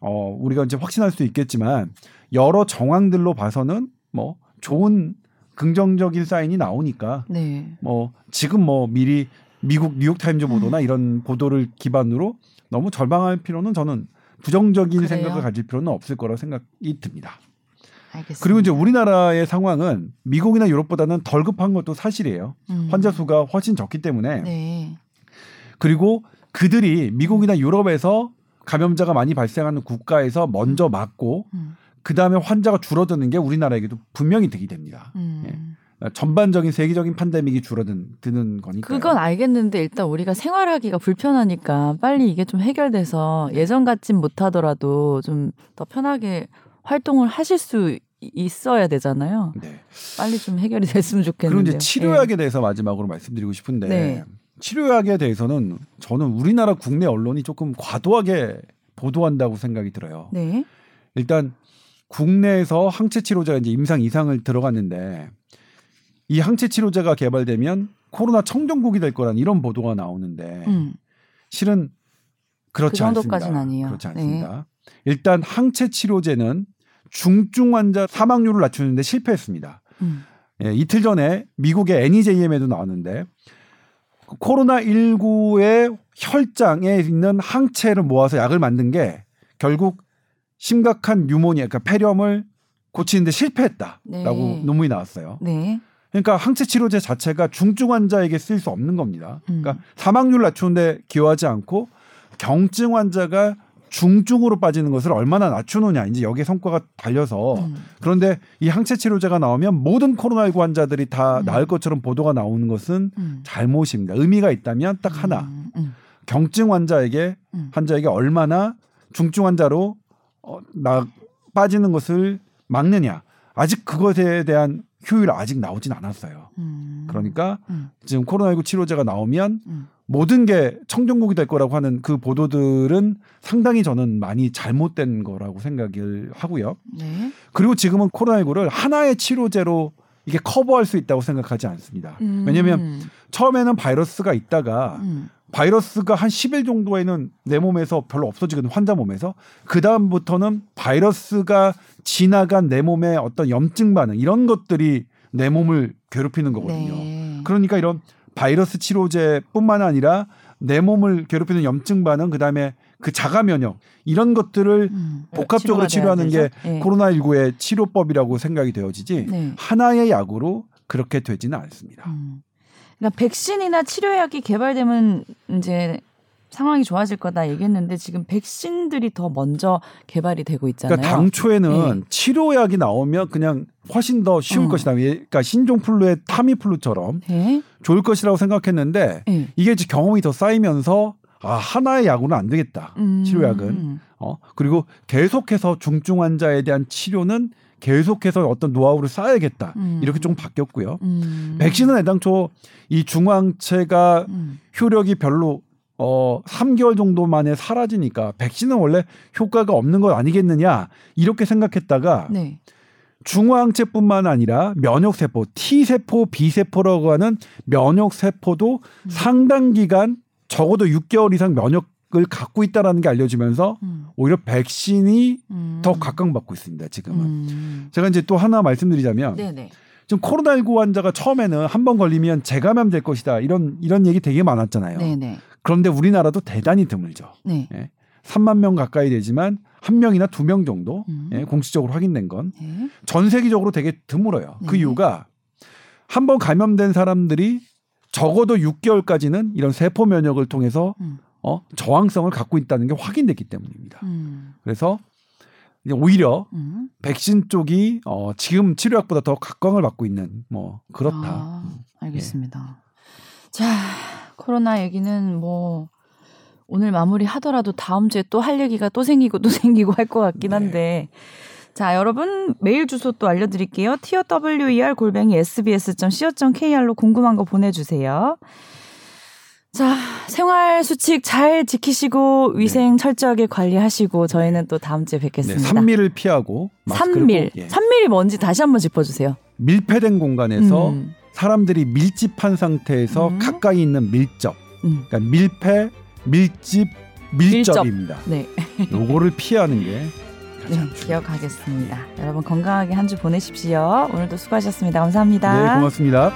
어, 우리가 이제 확신할 수 있겠지만 여러 정황들로 봐서는 뭐 좋은 긍정적인 사인이 나오니까 네. 뭐 지금 뭐 미리 미국 뉴욕 타임즈 음. 보도나 이런 보도를 기반으로 너무 절망할 필요는 저는 부정적인 그래요? 생각을 가질 필요는 없을 거라고 생각이 듭니다. 알겠습니다. 그리고 이제 우리나라의 상황은 미국이나 유럽보다는 덜 급한 것도 사실이에요. 음. 환자 수가 훨씬 적기 때문에 네. 그리고 그들이 미국이나 유럽에서 감염자가 많이 발생하는 국가에서 먼저 맞고 음. 그 다음에 환자가 줄어드는 게 우리나라에게도 분명히 득이 됩니다. 음. 예. 전반적인 세계적인 팬데믹이 줄어드는 거니까. 그건 알겠는데 일단 우리가 생활하기가 불편하니까 빨리 이게 좀 해결돼서 예전 같진 못하더라도 좀 더 편하게 활동을 하실 수 이- 있어야 되잖아요. 네. 빨리 좀 해결이 됐으면 그리고 좋겠는데요. 이제 치료약에 대해서 마지막으로 말씀드리고 싶은데 네. 치료약에 대해서는 저는 우리나라 국내 언론이 조금 과도하게 보도한다고 생각이 들어요. 네. 네. 일단 국내에서 항체 치료제가 이제 임상 이상을 들어갔는데 이 항체 치료제가 개발되면 코로나 청정국이 될 거란 이런 보도가 나오는데 음. 실은 그렇지 그 정도까지는 않습니다. 아니에요. 그렇지 네. 않습니다. 일단 항체 치료제는 중증 환자 사망률을 낮추는데 실패했습니다. 음. 예, 이틀 전에 미국의 NEJM에도 나왔는데 코로나 19의 혈장에 있는 항체를 모아서 약을 만든 게 결국 심각한 뉴모니아, 그러니까 폐렴을 고치는데 실패했다라고 네. 논문이 나왔어요. 네. 그러니까 항체 치료제 자체가 중증 환자에게 쓸 수 없는 겁니다. 음. 그러니까 사망률 낮추는데 기여하지 않고 경증 환자가 중증으로 빠지는 것을 얼마나 낮추느냐 이제 여기에 성과가 달려서 음. 그런데 이 항체 치료제가 나오면 모든 코로나19 환자들이 다 음. 나을 것처럼 보도가 나오는 것은 음. 잘못입니다. 의미가 있다면 딱 하나 음. 음. 경증 환자에게 음. 환자에게 얼마나 중증 환자로 어, 나 빠지는 것을 막느냐 아직 그것에 대한 효율이 아직 나오진 않았어요. 음. 그러니까 음. 지금 코로나19 치료제가 나오면 음. 모든 게 청정국이 될 거라고 하는 그 보도들은 상당히 저는 많이 잘못된 거라고 생각을 하고요. 네. 그리고 지금은 코로나19를 하나의 치료제로 이게 커버할 수 있다고 생각하지 않습니다. 음. 왜냐하면 처음에는 바이러스가 있다가 음. 바이러스가 한 10일 정도에는 내 몸에서 별로 없어지거든 환자 몸에서 그 다음부터는 바이러스가 지나간 내 몸의 어떤 염증 반응 이런 것들이 내 몸을 괴롭히는 거거든요. 네. 그러니까 이런 바이러스 치료제뿐만 아니라 내 몸을 괴롭히는 염증 반응 그다음에 그 자가 면역 이런 것들을 음. 복합적으로 치료하는 게? 네. 코로나 19의 치료법이라고 생각이 되어지지 네. 하나의 약으로 그렇게 되지는 않습니다. 음. 그러니까 백신이나 치료약이 개발되면 이제 상황이 좋아질 거다 얘기했는데 지금 백신들이 더 먼저 개발이 되고 있잖아요. 그러니까 당초에는 네. 치료약이 나오면 그냥 훨씬 더 쉬울 음. 것이다. 그러니까 신종플루의 타미플루처럼 네. 좋을 것이라고 생각했는데 네. 이게 이제 경험이 더 쌓이면서 아 하나의 약으로는 안 되겠다. 음. 치료약은 어 그리고 계속해서 중증 환자에 대한 치료는 계속해서 어떤 노하우를 쌓아야겠다. 음. 이렇게 좀 바뀌었고요. 음. 백신은 애당초 이 중화항체가 음. 효력이 별로 어 3개월 정도 만에 사라지니까 백신은 원래 효과가 없는 것 아니겠느냐 이렇게 생각했다가 네. 중화항체뿐만 아니라 면역세포 T세포, B세포라고 하는 면역세포도 음. 상당 기간 적어도 6개월 이상 면역을 갖고 있다라는 게 알려지면서 음. 오히려 백신이 음. 더 각광받고 있습니다. 지금은 음. 제가 이제 또 하나 말씀드리자면 네네. 지금 코로나19 환자가 처음에는 한 번 걸리면 재감염 될 것이다. 이런 이런 얘기 되게 많았잖아요. 네네. 그런데 우리나라도 대단히 드물죠. 네. 예. 3만 명 가까이 되지만 한 명이나 두 명 정도 음. 예, 공식적으로 확인된 건전 네. 세계적으로 되게 드물어요. 그 네. 이유가 한 번 감염된 사람들이 적어도 6개월까지는 이런 세포 면역을 통해서 음. 어, 저항성을 갖고 있다는 게 확인됐기 때문입니다. 음. 그래서 오히려 음. 백신 쪽이 어, 지금 치료약보다 더 각광을 받고 있는 뭐 그렇다. 아, 알겠습니다. 자, 코로나 얘기는 뭐 오늘 마무리 하더라도 다음 주에 또 할 얘기가 또 생기고 또 생기고 할 것 같긴 네. 한데. 자, 여러분 메일 주소 또 알려드릴게요. tower 골뱅이 sbs.co.kr로 궁금한 거 보내주세요. 자, 생활 수칙 잘 지키시고 위생 철저하게 관리하시고 저희는 또 다음 주에 네, 뵙겠습니다. 산미를 피하고 산밀. 꼭, 예. 산밀이 뭔지 다시 한번 짚어주세요. 밀폐된 공간에서 음, 사람들이 밀집한 상태에서 음. 가까이 있는 밀접. 음. 그러니까 밀폐, 밀집, 밀접입니다. 네. 요거를 피하는 게 네. 기억하겠습니다. 여러분 건강하게 한 주 보내십시오. 오늘도 수고하셨습니다. 감사합니다. 네, 고맙습니다.